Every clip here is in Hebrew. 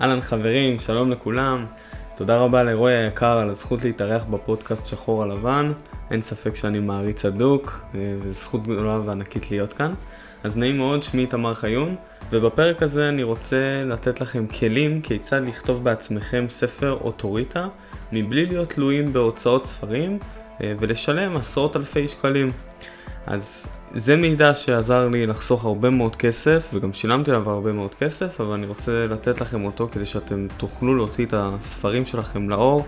אהלן חברים, שלום לכולם. תודה רבה לרועי היקר על הזכות להתארח בפודקאסט שחור על לבן. אין ספק שאני מעריץ הדוק, אה, וזו זכות גדולה וענקית להיות כאן. אז נעים מאוד, שמי תמר חיון, ובפרק הזה אני רוצה לתת לכם כלים כיצד לכתוב בעצמכם ספר אוטוריטה, מבלי להיות תלויים בהוצאות ספרים, אה, ולשלם עשרות אלפי שקלים. אז זה מידע שעזר לי לחסוך הרבה מאוד כסף, וגם שילמתי עליו הרבה מאוד כסף, אבל אני רוצה לתת לכם אותו כדי שאתם תוכלו להוציא את הספרים שלכם לאור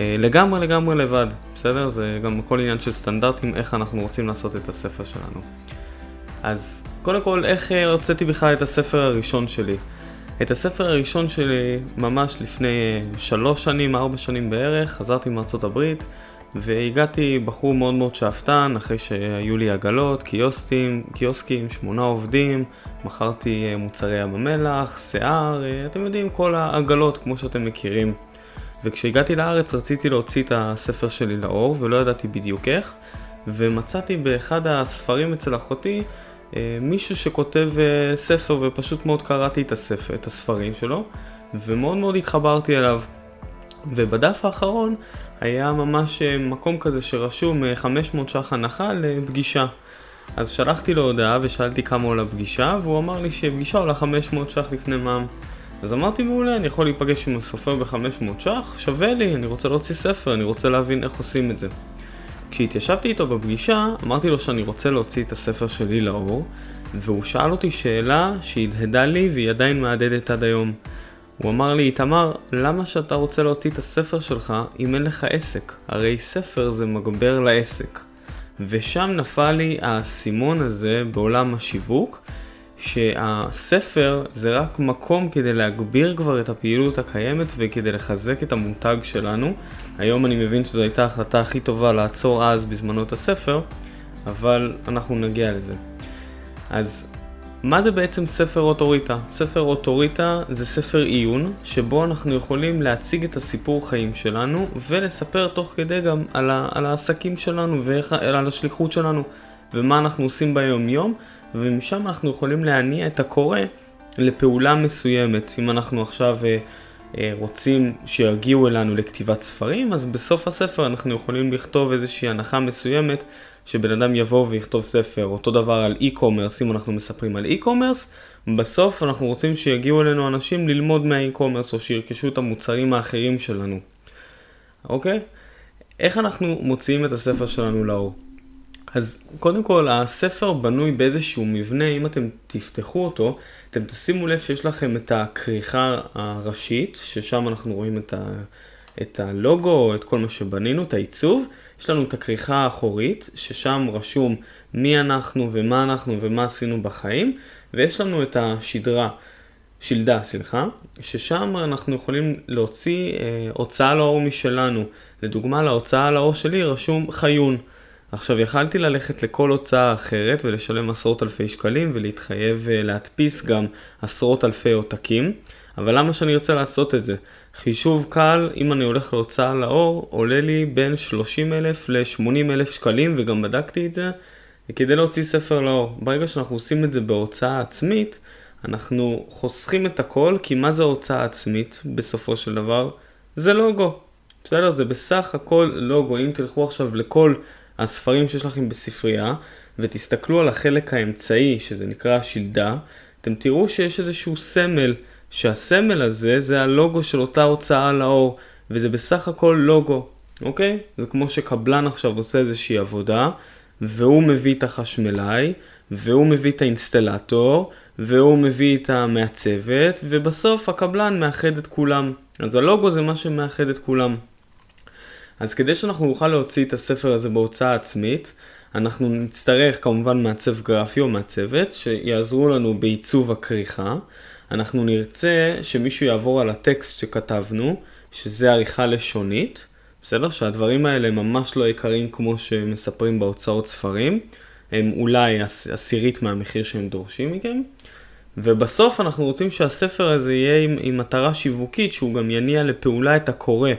אה, לגמרי לגמרי לבד, בסדר? זה גם הכל עניין של סטנדרטים, איך אנחנו רוצים לעשות את הספר שלנו. אז קודם כל, איך אה, הוצאתי בכלל את הספר הראשון שלי? את הספר הראשון שלי ממש לפני אה, שלוש שנים, ארבע שנים בערך, חזרתי מארצות הברית. והגעתי בחור מאוד מאוד שאפתן, אחרי שהיו לי עגלות, קיוסטים, קיוסקים, שמונה עובדים, מכרתי אה, מוצרי ים המלח, שיער, אה, אתם יודעים, כל העגלות כמו שאתם מכירים. וכשהגעתי לארץ רציתי להוציא את הספר שלי לאור, ולא ידעתי בדיוק איך, ומצאתי באחד הספרים אצל אחותי אה, מישהו שכותב ספר, ופשוט מאוד קראתי את הספר, את הספרים שלו, ומאוד מאוד התחברתי אליו. ובדף האחרון היה ממש אה, מקום כזה שרשום 500 אה, ש"ח הנחה לפגישה. אז שלחתי לו הודעה ושאלתי כמה עולה פגישה, והוא אמר לי שפגישה עולה 500 ש"ח לפני מע"מ. אז אמרתי מעולה, אני יכול להיפגש עם הסופר ב-500 ש"ח, שווה לי, אני רוצה להוציא ספר, אני רוצה להבין איך עושים את זה. כשהתיישבתי איתו בפגישה, אמרתי לו שאני רוצה להוציא את הספר שלי לאור, והוא שאל אותי שאלה שהדהדה לי והיא עדיין מהדהדת עד היום. הוא אמר לי, איתמר, למה שאתה רוצה להוציא את הספר שלך אם אין לך עסק? הרי ספר זה מגבר לעסק. ושם נפל לי האסימון הזה בעולם השיווק, שהספר זה רק מקום כדי להגביר כבר את הפעילות הקיימת וכדי לחזק את המותג שלנו. היום אני מבין שזו הייתה ההחלטה הכי טובה לעצור אז בזמנו את הספר, אבל אנחנו נגיע לזה. אז מה זה בעצם ספר אוטוריטה? ספר אוטוריטה זה ספר עיון, שבו אנחנו יכולים להציג את הסיפור חיים שלנו, ולספר תוך כדי גם על, ה- על העסקים שלנו ועל השליחות שלנו, ומה אנחנו עושים ביום יום, ומשם אנחנו יכולים להניע את הקורא לפעולה מסוימת. אם אנחנו עכשיו אה, רוצים שיגיעו אלינו לכתיבת ספרים, אז בסוף הספר אנחנו יכולים לכתוב איזושהי הנחה מסוימת שבן אדם יבוא ויכתוב ספר, אותו דבר על e-commerce, אם אנחנו מספרים על e-commerce, בסוף אנחנו רוצים שיגיעו אלינו אנשים ללמוד מה-e-commerce או שירכשו את המוצרים האחרים שלנו. אוקיי? איך אנחנו מוציאים את הספר שלנו לאור? אז קודם כל, הספר בנוי באיזשהו מבנה, אם אתם תפתחו אותו, אתם תשימו לב שיש לכם את הכריכה הראשית, ששם אנחנו רואים את, ה, את הלוגו, את כל מה שבנינו, את העיצוב. יש לנו את הכריכה האחורית, ששם רשום מי אנחנו ומה אנחנו ומה עשינו בחיים, ויש לנו את השדרה, שלדה, סליחה, ששם אנחנו יכולים להוציא אה, הוצאה לאור משלנו. לדוגמה, להוצאה לאור שלי רשום חיון. עכשיו, יכלתי ללכת לכל הוצאה אחרת ולשלם עשרות אלפי שקלים ולהתחייב אה, להדפיס גם עשרות אלפי עותקים, אבל למה שאני ארצה לעשות את זה? חישוב קל, אם אני הולך להוצאה לאור, עולה לי בין 30 אלף ל-80 אלף שקלים, וגם בדקתי את זה, כדי להוציא ספר לאור. ברגע שאנחנו עושים את זה בהוצאה עצמית, אנחנו חוסכים את הכל, כי מה זה הוצאה עצמית בסופו של דבר? זה לוגו. בסדר? זה בסך הכל לוגו. אם תלכו עכשיו לכל הספרים שיש לכם בספרייה, ותסתכלו על החלק האמצעי, שזה נקרא השלדה, אתם תראו שיש איזשהו סמל. שהסמל הזה זה הלוגו של אותה הוצאה לאור, וזה בסך הכל לוגו, אוקיי? זה כמו שקבלן עכשיו עושה איזושהי עבודה, והוא מביא את החשמלאי, והוא מביא את האינסטלטור, והוא מביא את המעצבת, ובסוף הקבלן מאחד את כולם. אז הלוגו זה מה שמאחד את כולם. אז כדי שאנחנו נוכל להוציא את הספר הזה בהוצאה עצמית, אנחנו נצטרך כמובן מעצב גרפי או מעצבת שיעזרו לנו בעיצוב הכריכה. אנחנו נרצה שמישהו יעבור על הטקסט שכתבנו, שזה עריכה לשונית, בסדר? שהדברים האלה ממש לא יקרים כמו שמספרים בהוצאות ספרים, הם אולי עשירית מהמחיר שהם דורשים מכם. ובסוף אנחנו רוצים שהספר הזה יהיה עם, עם מטרה שיווקית, שהוא גם יניע לפעולה את הקורא.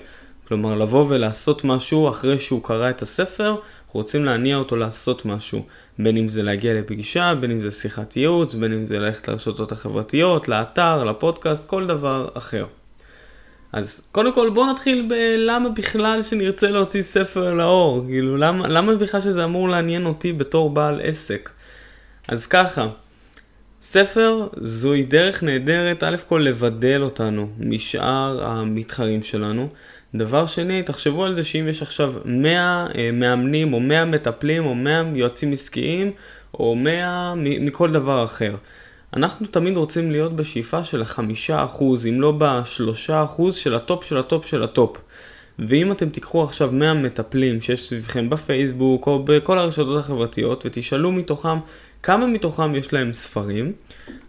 כלומר, לבוא ולעשות משהו אחרי שהוא קרא את הספר, אנחנו רוצים להניע אותו לעשות משהו. בין אם זה להגיע לפגישה, בין אם זה שיחת ייעוץ, בין אם זה ללכת לרשתות החברתיות, לאתר, לפודקאסט, כל דבר אחר. אז קודם כל בואו נתחיל בלמה בכלל שנרצה להוציא ספר לאור, כאילו למה, למה בכלל שזה אמור לעניין אותי בתור בעל עסק. אז ככה, ספר זוהי דרך נהדרת, א' כל לבדל אותנו משאר המתחרים שלנו. דבר שני, תחשבו על זה שאם יש עכשיו 100 אה, מאמנים או 100 מטפלים או 100 יועצים עסקיים או 100 מכל דבר אחר. אנחנו תמיד רוצים להיות בשאיפה של החמישה אחוז, אם לא בשלושה אחוז של ה top של ה top של ה top. ואם אתם תיקחו עכשיו 100 מטפלים שיש סביבכם בפייסבוק או בכל הרשתות החברתיות ותשאלו מתוכם כמה מתוכם יש להם ספרים,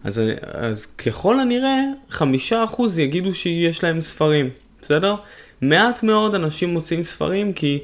אז, אז ככל הנראה חמישה אחוז יגידו שיש להם ספרים, בסדר? מעט מאוד אנשים מוצאים ספרים כי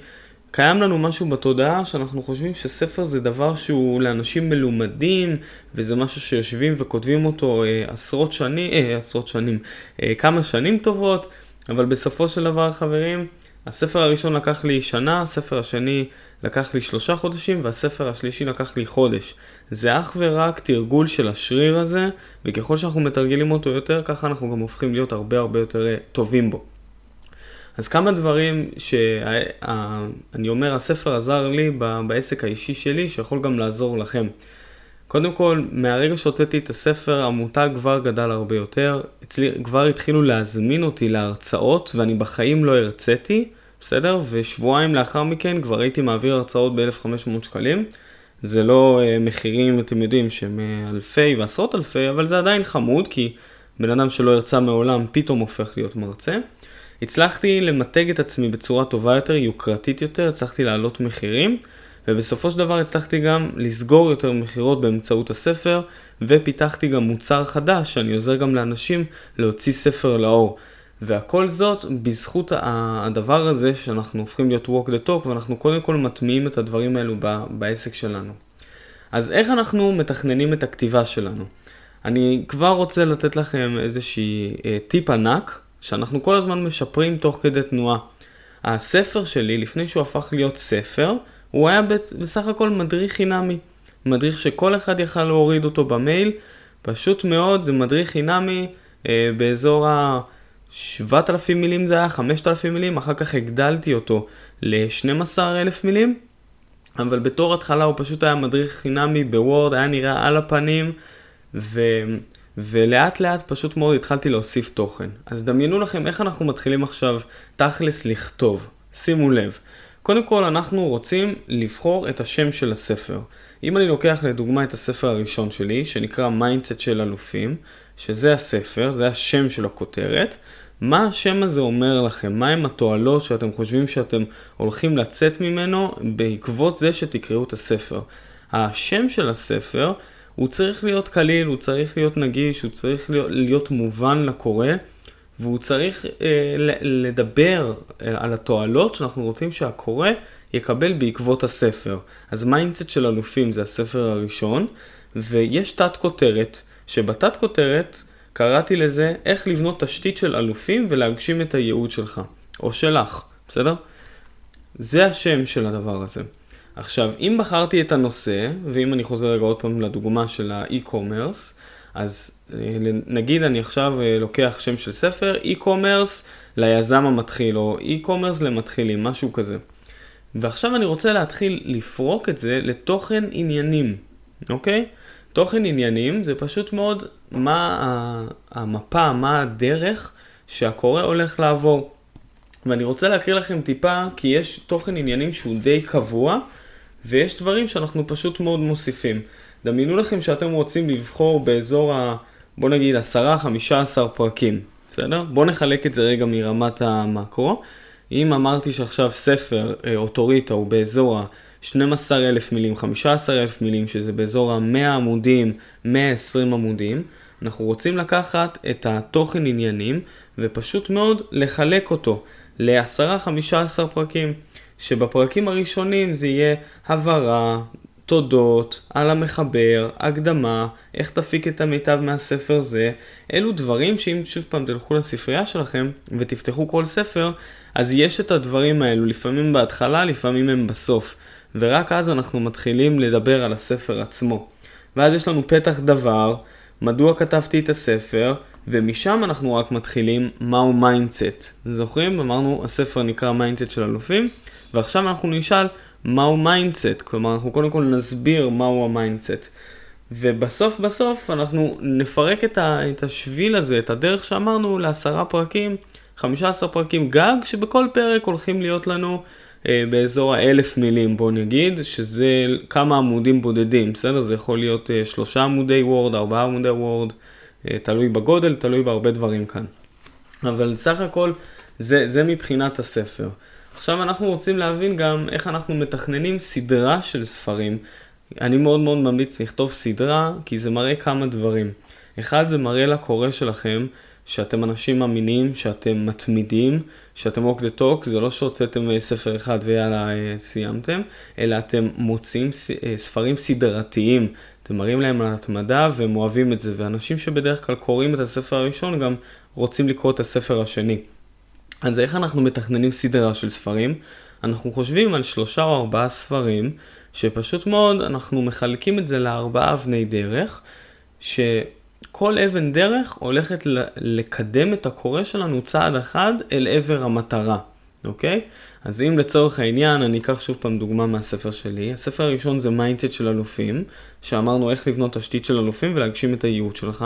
קיים לנו משהו בתודעה שאנחנו חושבים שספר זה דבר שהוא לאנשים מלומדים וזה משהו שיושבים וכותבים אותו אה, עשרות שנים, אה, עשרות שנים, אה, כמה שנים טובות, אבל בסופו של דבר חברים, הספר הראשון לקח לי שנה, הספר השני לקח לי שלושה חודשים והספר השלישי לקח לי חודש. זה אך ורק תרגול של השריר הזה, וככל שאנחנו מתרגלים אותו יותר, ככה אנחנו גם הופכים להיות הרבה הרבה יותר אה, טובים בו. אז כמה דברים שאני אומר, הספר עזר לי בעסק האישי שלי, שיכול גם לעזור לכם. קודם כל, מהרגע שהוצאתי את הספר, המותג כבר גדל הרבה יותר. אצלי כבר התחילו להזמין אותי להרצאות, ואני בחיים לא הרציתי, בסדר? ושבועיים לאחר מכן כבר הייתי מעביר הרצאות ב-1500 שקלים. זה לא uh, מחירים, אתם יודעים, שהם uh, אלפי ועשרות אלפי, אבל זה עדיין חמוד, כי בן אדם שלא הרצה מעולם פתאום הופך להיות מרצה. הצלחתי למתג את עצמי בצורה טובה יותר, יוקרתית יותר, הצלחתי להעלות מחירים, ובסופו של דבר הצלחתי גם לסגור יותר מכירות באמצעות הספר, ופיתחתי גם מוצר חדש, שאני עוזר גם לאנשים להוציא ספר לאור. והכל זאת בזכות הדבר הזה שאנחנו הופכים להיות walk the talk ואנחנו קודם כל מטמיעים את הדברים האלו בעסק שלנו. אז איך אנחנו מתכננים את הכתיבה שלנו? אני כבר רוצה לתת לכם איזושהי אה, טיפ ענק שאנחנו כל הזמן משפרים תוך כדי תנועה. הספר שלי, לפני שהוא הפך להיות ספר, הוא היה בסך הכל מדריך חינמי. מדריך שכל אחד יכל להוריד אותו במייל, פשוט מאוד, זה מדריך חינמי אה, באזור ה-7,000 מילים זה היה, 5,000 מילים, אחר כך הגדלתי אותו ל-12,000 מילים, אבל בתור התחלה הוא פשוט היה מדריך חינמי בוורד, היה נראה על הפנים, ו... ולאט לאט פשוט מאוד התחלתי להוסיף תוכן. אז דמיינו לכם איך אנחנו מתחילים עכשיו תכלס לכתוב. שימו לב. קודם כל אנחנו רוצים לבחור את השם של הספר. אם אני לוקח לדוגמה את הספר הראשון שלי, שנקרא mindset של אלופים, שזה הספר, זה השם של הכותרת, מה השם הזה אומר לכם? מהם התועלות שאתם חושבים שאתם הולכים לצאת ממנו בעקבות זה שתקראו את הספר? השם של הספר הוא צריך להיות קליל, הוא צריך להיות נגיש, הוא צריך להיות, להיות מובן לקורא, והוא צריך אה, לדבר אה, על התועלות שאנחנו רוצים שהקורא יקבל בעקבות הספר. אז mindset של אלופים זה הספר הראשון, ויש תת כותרת, שבתת כותרת קראתי לזה איך לבנות תשתית של אלופים ולהגשים את הייעוד שלך, או שלך, בסדר? זה השם של הדבר הזה. עכשיו, אם בחרתי את הנושא, ואם אני חוזר רגע עוד פעם לדוגמה של ה e-commerce, אז אה, נגיד אני עכשיו אה, לוקח שם של ספר, e-commerce ליזם המתחיל, או e-commerce למתחילים, משהו כזה. ועכשיו אני רוצה להתחיל לפרוק את זה לתוכן עניינים, אוקיי? תוכן עניינים זה פשוט מאוד מה המפה, מה הדרך שהקורא הולך לעבור. ואני רוצה להקריא לכם טיפה, כי יש תוכן עניינים שהוא די קבוע, ויש דברים שאנחנו פשוט מאוד מוסיפים. דמיינו לכם שאתם רוצים לבחור באזור ה... בוא נגיד 10-15 פרקים, בסדר? בואו נחלק את זה רגע מרמת המקרו. אם אמרתי שעכשיו ספר אה, אוטוריטה הוא באזור ה-12,000 מילים, 15,000 מילים, שזה באזור ה-100 עמודים, 120 עמודים, אנחנו רוצים לקחת את התוכן עניינים ופשוט מאוד לחלק אותו ל-10-15 פרקים, שבפרקים הראשונים זה יהיה הבהרה, תודות, על המחבר, הקדמה, איך תפיק את המיטב מהספר זה, אלו דברים שאם שוב פעם תלכו לספרייה שלכם ותפתחו כל ספר, אז יש את הדברים האלו, לפעמים בהתחלה, לפעמים הם בסוף. ורק אז אנחנו מתחילים לדבר על הספר עצמו. ואז יש לנו פתח דבר, מדוע כתבתי את הספר, ומשם אנחנו רק מתחילים מהו mindset. זוכרים? אמרנו, הספר נקרא mindset של אלופים, ועכשיו אנחנו נשאל מהו mindset, כלומר אנחנו קודם כל נסביר מהו ה mindset. ובסוף בסוף אנחנו נפרק את, ה, את השביל הזה, את הדרך שאמרנו, לעשרה פרקים, 15 פרקים גג, שבכל פרק הולכים להיות לנו באזור האלף מילים, בוא נגיד, שזה כמה עמודים בודדים, בסדר? זה יכול להיות אה, שלושה עמודי וורד, ארבעה עמודי וורד, אה, תלוי בגודל, תלוי בהרבה דברים כאן. אבל סך הכל, זה, זה מבחינת הספר. עכשיו אנחנו רוצים להבין גם איך אנחנו מתכננים סדרה של ספרים. אני מאוד מאוד ממליץ לכתוב סדרה, כי זה מראה כמה דברים. אחד, זה מראה לקורא שלכם שאתם אנשים אמינים, שאתם מתמידים, שאתם walk the talk, זה לא שהוצאתם אה, ספר אחד ויאללה אה, סיימתם, אלא אתם מוצאים אה, ספרים סדרתיים. אתם מראים להם על התמדה והם אוהבים את זה, ואנשים שבדרך כלל קוראים את הספר הראשון גם רוצים לקרוא את הספר השני. אז איך אנחנו מתכננים סדרה של ספרים? אנחנו חושבים על שלושה או ארבעה ספרים, שפשוט מאוד אנחנו מחלקים את זה לארבעה אבני דרך, שכל אבן דרך הולכת לקדם את הקורא שלנו צעד אחד אל עבר המטרה, אוקיי? אז אם לצורך העניין, אני אקח שוב פעם דוגמה מהספר שלי, הספר הראשון זה mindset של אלופים, שאמרנו איך לבנות תשתית של אלופים ולהגשים את הייעוד שלך.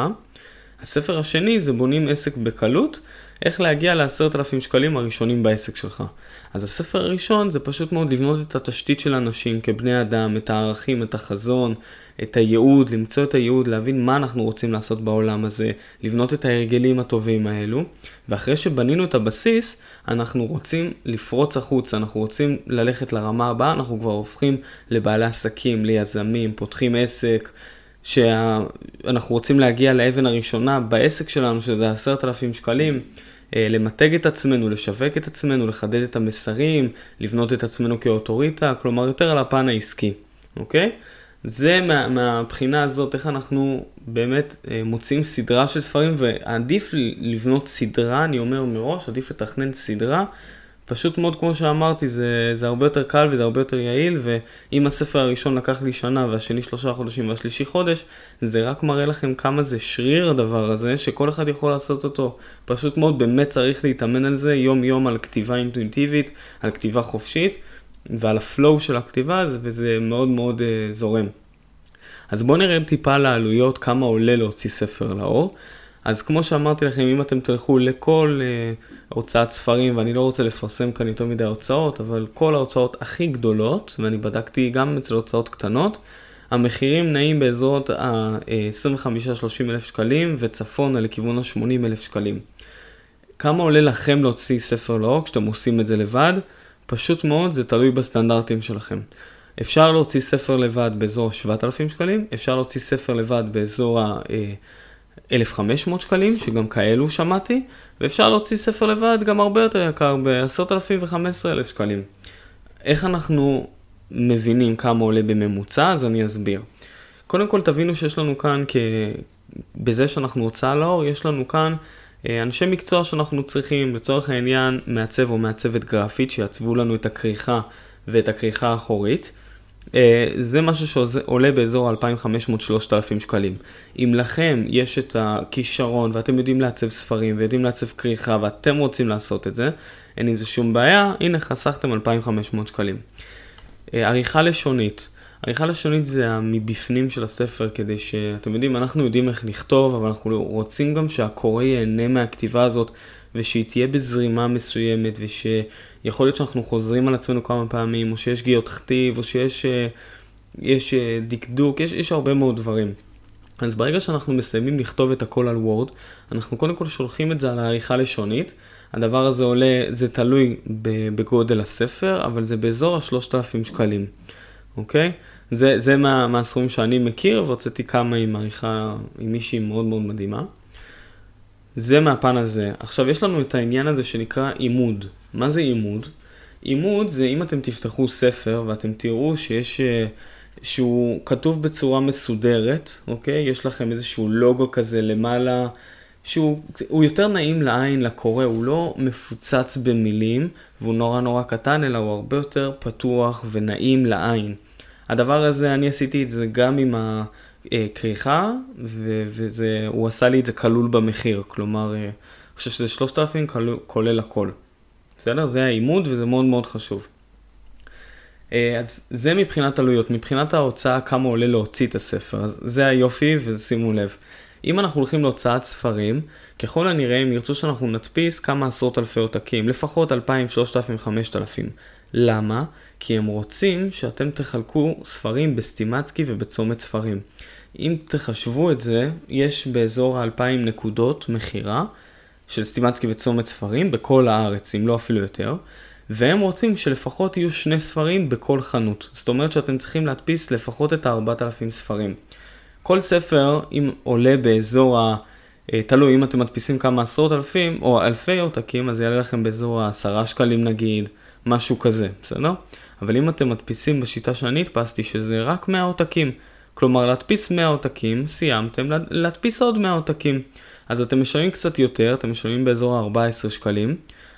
הספר השני זה בונים עסק בקלות, איך להגיע לעשרת אלפים שקלים הראשונים בעסק שלך. אז הספר הראשון זה פשוט מאוד לבנות את התשתית של אנשים כבני אדם, את הערכים, את החזון, את הייעוד, למצוא את הייעוד, להבין מה אנחנו רוצים לעשות בעולם הזה, לבנות את ההרגלים הטובים האלו, ואחרי שבנינו את הבסיס, אנחנו רוצים לפרוץ החוצה, אנחנו רוצים ללכת לרמה הבאה, אנחנו כבר הופכים לבעלי עסקים, ליזמים, פותחים עסק. שאנחנו רוצים להגיע לאבן הראשונה בעסק שלנו, שזה עשרת אלפים שקלים, אה, למתג את עצמנו, לשווק את עצמנו, לחדד את המסרים, לבנות את עצמנו כאוטוריטה, כלומר יותר על הפן העסקי, אוקיי? זה מה, מהבחינה הזאת, איך אנחנו באמת אה, מוצאים סדרה של ספרים, ועדיף לבנות סדרה, אני אומר מראש, עדיף לתכנן סדרה פשוט מאוד, כמו שאמרתי, זה, זה הרבה יותר קל וזה הרבה יותר יעיל, ואם הספר הראשון לקח לי שנה והשני שלושה חודשים והשלישי חודש, זה רק מראה לכם כמה זה שריר הדבר הזה, שכל אחד יכול לעשות אותו. פשוט מאוד, באמת צריך להתאמן על זה יום-יום על כתיבה אינטואיטיבית, על כתיבה חופשית, ועל הפלואו של הכתיבה, וזה מאוד מאוד uh, זורם. אז בואו נראה טיפה לעלויות, כמה עולה להוציא ספר לאור. אז כמו שאמרתי לכם, אם אתם תלכו לכל uh, הוצאת ספרים, ואני לא רוצה לפרסם כאן יותר מדי הוצאות, אבל כל ההוצאות הכי גדולות, ואני בדקתי גם אצל הוצאות קטנות, המחירים נעים באזורות ה-25-30 אלף שקלים, וצפונה לכיוון ה-80 אלף שקלים. כמה עולה לכם להוציא ספר לאור כשאתם עושים את זה לבד? פשוט מאוד, זה תלוי בסטנדרטים שלכם. אפשר להוציא ספר לבד באזור ה-7,000 שקלים, אפשר להוציא ספר לבד באזור ה... 1,500 שקלים, שגם כאלו שמעתי, ואפשר להוציא ספר לבד גם הרבה יותר יקר, ב-10,000 ו-15,000 שקלים. איך אנחנו מבינים כמה עולה בממוצע? אז אני אסביר. קודם כל תבינו שיש לנו כאן, כ... בזה שאנחנו הוצאה לאור, יש לנו כאן אה, אנשי מקצוע שאנחנו צריכים, לצורך העניין מעצב או מעצבת גרפית, שיעצבו לנו את הכריכה ואת הכריכה האחורית. אה, זה משהו שעולה באזור 2,500-3,000 שקלים. אם לכם יש את הכישרון ואתם יודעים לעצב ספרים ויודעים לעצב כריכה ואתם רוצים לעשות את זה, אין עם זה שום בעיה, הנה חסכתם 2,500 שקלים. אה, עריכה לשונית. עריכה לשונית זה המבפנים של הספר כדי שאתם יודעים, אנחנו יודעים איך לכתוב, אבל אנחנו רוצים גם שהקורא ייהנה מהכתיבה הזאת ושהיא תהיה בזרימה מסוימת וש... יכול להיות שאנחנו חוזרים על עצמנו כמה פעמים, או שיש גיאות כתיב, או שיש אה, יש אה, דקדוק, יש, יש הרבה מאוד דברים. אז ברגע שאנחנו מסיימים לכתוב את הכל על וורד, אנחנו קודם כל שולחים את זה על העריכה לשונית. הדבר הזה עולה, זה תלוי בגודל הספר, אבל זה באזור ה-3,000 שקלים, אוקיי? זה, זה מה, מהסכומים שאני מכיר, והוצאתי כמה עם עריכה, עם מישהי מאוד מאוד מדהימה. זה מהפן הזה. עכשיו, יש לנו את העניין הזה שנקרא עימוד. מה זה עימוד? עימוד זה אם אתם תפתחו ספר ואתם תראו שיש, אה, שהוא כתוב בצורה מסודרת, אוקיי? יש לכם איזשהו לוגו כזה למעלה, שהוא יותר נעים לעין לקורא, הוא לא מפוצץ במילים והוא נורא נורא קטן, אלא הוא הרבה יותר פתוח ונעים לעין. הדבר הזה, אני עשיתי את זה גם עם הכריכה, והוא עשה לי את זה כלול במחיר, כלומר, אה, אני חושב שזה 3,000 כולל הכל. בסדר? זה העימוד וזה מאוד מאוד חשוב. אה, אז זה מבחינת עלויות, מבחינת ההוצאה כמה עולה להוציא את הספר, אז זה היופי ושימו לב. אם אנחנו הולכים להוצאת ספרים, ככל הנראה הם ירצו שאנחנו נדפיס כמה עשרות אלפי עותקים, לפחות 2,000, 3,000, 5,000. למה? כי הם רוצים שאתם תחלקו ספרים בסטימצקי ובצומת ספרים. אם תחשבו את זה, יש באזור ה-2,000 נקודות מכירה של סטימצקי וצומת ספרים בכל הארץ, אם לא אפילו יותר, והם רוצים שלפחות יהיו שני ספרים בכל חנות. זאת אומרת שאתם צריכים להדפיס לפחות את ה-4,000 ספרים. כל ספר, אם עולה באזור ה... אה, תלוי, אם אתם מדפיסים כמה עשרות אלפים או אלפי עותקים, אז יעלה לכם באזור ה-10 שקלים נגיד, משהו כזה, בסדר? אבל אם אתם מדפיסים בשיטה שאני הדפסתי, שזה רק 100 עותקים, כלומר להדפיס 100 עותקים, סיימתם להדפיס עוד 100 עותקים. אז אתם משלמים קצת יותר, אתם משלמים באזור ה-14 שקלים,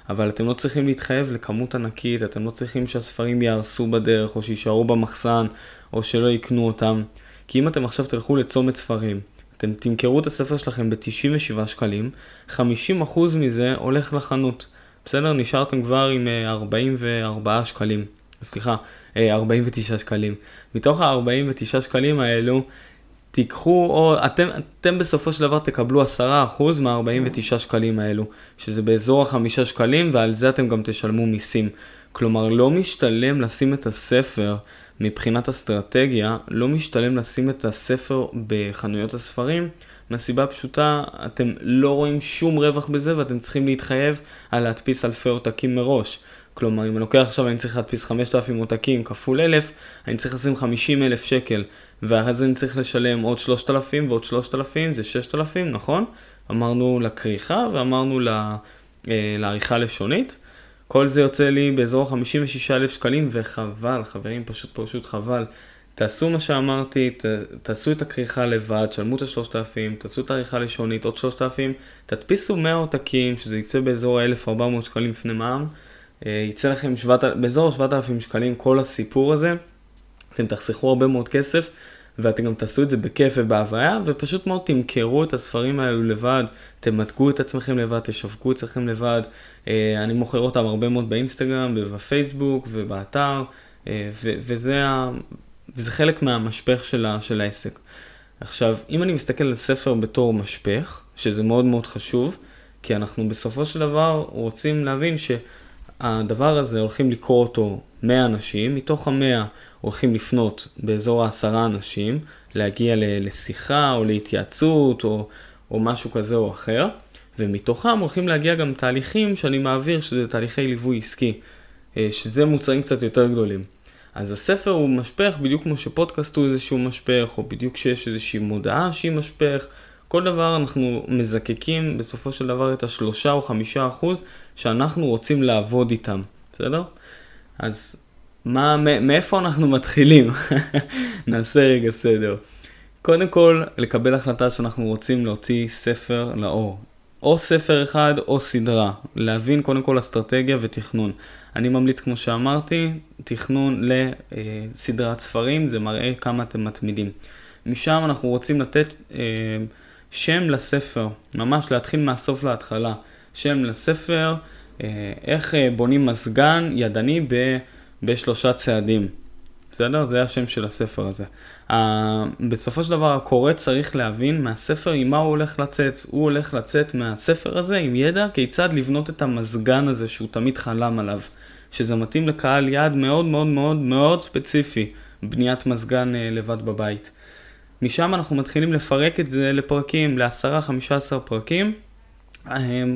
אבל אתם לא צריכים להתחייב לכמות ענקית, אתם לא צריכים שהספרים יהרסו בדרך, או שיישארו במחסן, או שלא יקנו אותם. כי אם אתם עכשיו תלכו לצומת ספרים, אתם תמכרו את הספר שלכם ב-97 שקלים, 50% מזה הולך לחנות. בסדר? נשארתם כבר עם 44 אה, שקלים. סליחה, 49 אה, שקלים. מתוך ה-49 שקלים האלו, תיקחו, או אתם, אתם בסופו של דבר תקבלו 10% מה-49 שקלים האלו, שזה באזור ה-5 שקלים, ועל זה אתם גם תשלמו מיסים. כלומר, לא משתלם לשים את הספר, מבחינת אסטרטגיה, לא משתלם לשים את הספר בחנויות הספרים, מהסיבה הפשוטה, אתם לא רואים שום רווח בזה ואתם צריכים להתחייב על להדפיס אלפי עותקים מראש. כלומר, אם אני לוקח עכשיו, אני צריך להדפיס 5,000 עותקים כפול 1,000, אני צריך לשים 50,000 שקל, ואז אני צריך לשלם עוד 3,000 ועוד 3,000, זה 6,000, נכון? אמרנו לכריכה ואמרנו אה, לעריכה לשונית. כל זה יוצא לי באזור 56,000 שקלים, וחבל, חברים, פשוט פשוט חבל. תעשו מה שאמרתי, ת, תעשו את הכריכה לבד, שלמו את ה-3,000, תעשו את העריכה לשונית, עוד 3,000, תדפיסו 100 עותקים, שזה יצא באזור ה-1,400 שקלים לפני מע"מ, אה, יצא לכם 7, באזור 7,000 שקלים כל הסיפור הזה, אתם תחסכו הרבה מאוד כסף, ואתם גם תעשו את זה בכיף ובהוויה, ופשוט מאוד תמכרו את הספרים האלו לבד, תמתגו את עצמכם לבד, תשווקו את עצמכם לבד. אה, אני מוכר אותם הרבה מאוד באינסטגרם ובפייסבוק ובאתר, אה, וזה, ה... וזה חלק מהמשפך של, ה... של העסק. עכשיו, אם אני מסתכל על ספר בתור משפך, שזה מאוד מאוד חשוב, כי אנחנו בסופו של דבר רוצים להבין שהדבר הזה הולכים לקרוא אותו 100 אנשים, מתוך המאה הולכים לפנות באזור העשרה אנשים, להגיע לשיחה או להתייעצות או, או משהו כזה או אחר, ומתוכם הולכים להגיע גם תהליכים שאני מעביר, שזה תהליכי ליווי עסקי, אה, שזה מוצרים קצת יותר גדולים. אז הספר הוא משפך בדיוק כמו שפודקאסט הוא איזשהו משפך, או בדיוק שיש איזושהי מודעה שהיא משפך. כל דבר אנחנו מזקקים בסופו של דבר את השלושה או חמישה אחוז שאנחנו רוצים לעבוד איתם, בסדר? אז מה, מאיפה אנחנו מתחילים? נעשה רגע סדר. קודם כל, לקבל החלטה שאנחנו רוצים להוציא ספר לאור. או ספר אחד או סדרה. להבין קודם כל אסטרטגיה ותכנון. אני ממליץ, כמו שאמרתי, תכנון לסדרת ספרים, זה מראה כמה אתם מתמידים. משם אנחנו רוצים לתת אה, שם לספר, ממש להתחיל מהסוף להתחלה. שם לספר, אה, איך אה, בונים מזגן ידני ב... בשלושה צעדים. בסדר? זה השם של הספר הזה. Uh, בסופו של דבר הקורא צריך להבין מהספר עם מה הוא הולך לצאת. הוא הולך לצאת מהספר הזה עם ידע כיצד לבנות את המזגן הזה שהוא תמיד חלם עליו. שזה מתאים לקהל יעד מאוד מאוד מאוד מאוד ספציפי, בניית מזגן uh, לבד בבית. משם אנחנו מתחילים לפרק את זה לפרקים, ל-10-15 פרקים. Uh,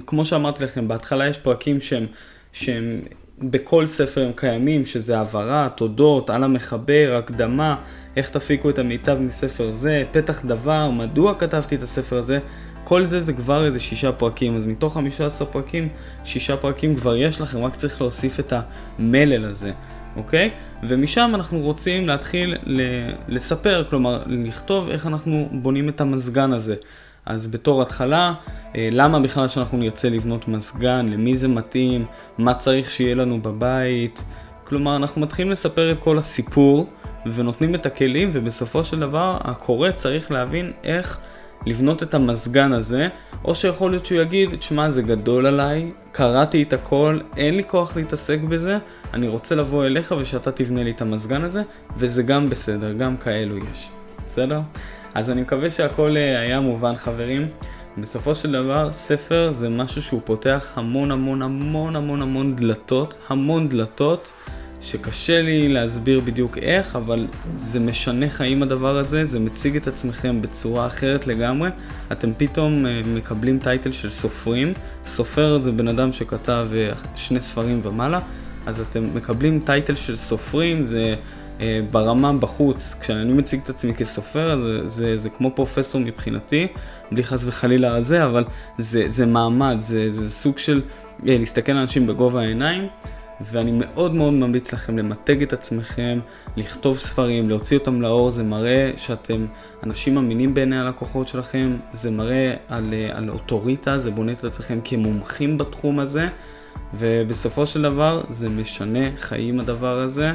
כמו שאמרתי לכם, בהתחלה יש פרקים שהם, שהם בכל ספר הם קיימים, שזה הבהרה, תודות, על המחבר, הקדמה, איך תפיקו את המיטב מספר זה, פתח דבר, מדוע כתבתי את הספר הזה, כל זה זה כבר איזה שישה פרקים, אז מתוך חמישה עשר פרקים, שישה פרקים כבר יש לכם, רק צריך להוסיף את המלל הזה, אוקיי? ומשם אנחנו רוצים להתחיל לספר, כלומר, לכתוב איך אנחנו בונים את המזגן הזה. אז בתור התחלה, אה, למה בכלל שאנחנו נרצה לבנות מזגן, למי זה מתאים, מה צריך שיהיה לנו בבית. כלומר, אנחנו מתחילים לספר את כל הסיפור ונותנים את הכלים, ובסופו של דבר הקורא צריך להבין איך לבנות את המזגן הזה, או שיכול להיות שהוא יגיד, תשמע, זה גדול עליי, קראתי את הכל, אין לי כוח להתעסק בזה, אני רוצה לבוא אליך ושאתה תבנה לי את המזגן הזה, וזה גם בסדר, גם כאלו יש. בסדר? אז אני מקווה שהכל אה, היה מובן חברים. בסופו של דבר ספר זה משהו שהוא פותח המון המון המון המון המון דלתות, המון דלתות שקשה לי להסביר בדיוק איך, אבל זה משנה חיים הדבר הזה, זה מציג את עצמכם בצורה אחרת לגמרי. אתם פתאום אה, מקבלים טייטל של סופרים, סופר זה בן אדם שכתב אה, שני ספרים ומעלה, אז אתם מקבלים טייטל של סופרים, זה... אה, ברמה בחוץ, כשאני מציג את עצמי כסופר, זה, זה, זה כמו פרופסור מבחינתי, בלי חס וחלילה הזה, אבל זה, זה מעמד, זה, זה סוג של להסתכל על אנשים בגובה העיניים, ואני מאוד מאוד ממליץ לכם למתג את עצמכם, לכתוב ספרים, להוציא אותם לאור, זה מראה שאתם אנשים אמינים בעיני הלקוחות שלכם, זה מראה על, אה, על אוטוריטה, זה בונה את עצמכם כמומחים בתחום הזה, ובסופו של דבר זה משנה חיים הדבר הזה.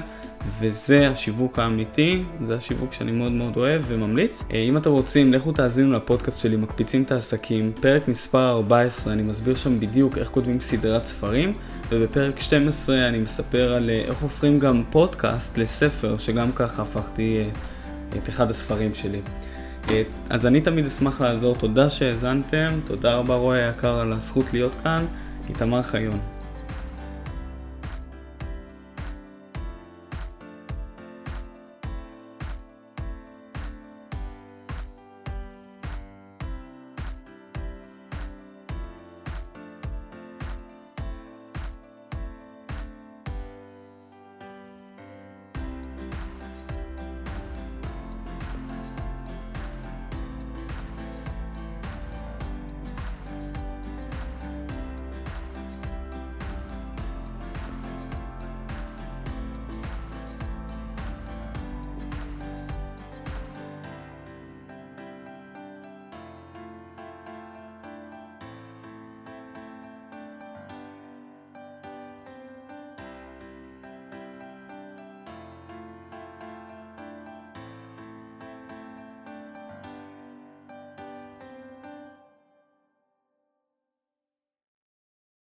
וזה השיווק האמיתי, זה השיווק שאני מאוד מאוד אוהב וממליץ. אה, אם אתם רוצים, לכו תאזינו לפודקאסט שלי, מקפיצים את העסקים, פרק מספר 14, אני מסביר שם בדיוק איך כותבים סדרת ספרים, ובפרק 12 אני מספר על אה, איך הופכים גם פודקאסט לספר, שגם ככה הפכתי אה, את אחד הספרים שלי. אז אני תמיד אשמח לעזור, תודה שהאזנתם, תודה רבה רועי היקר על הזכות להיות כאן, איתמר חיון.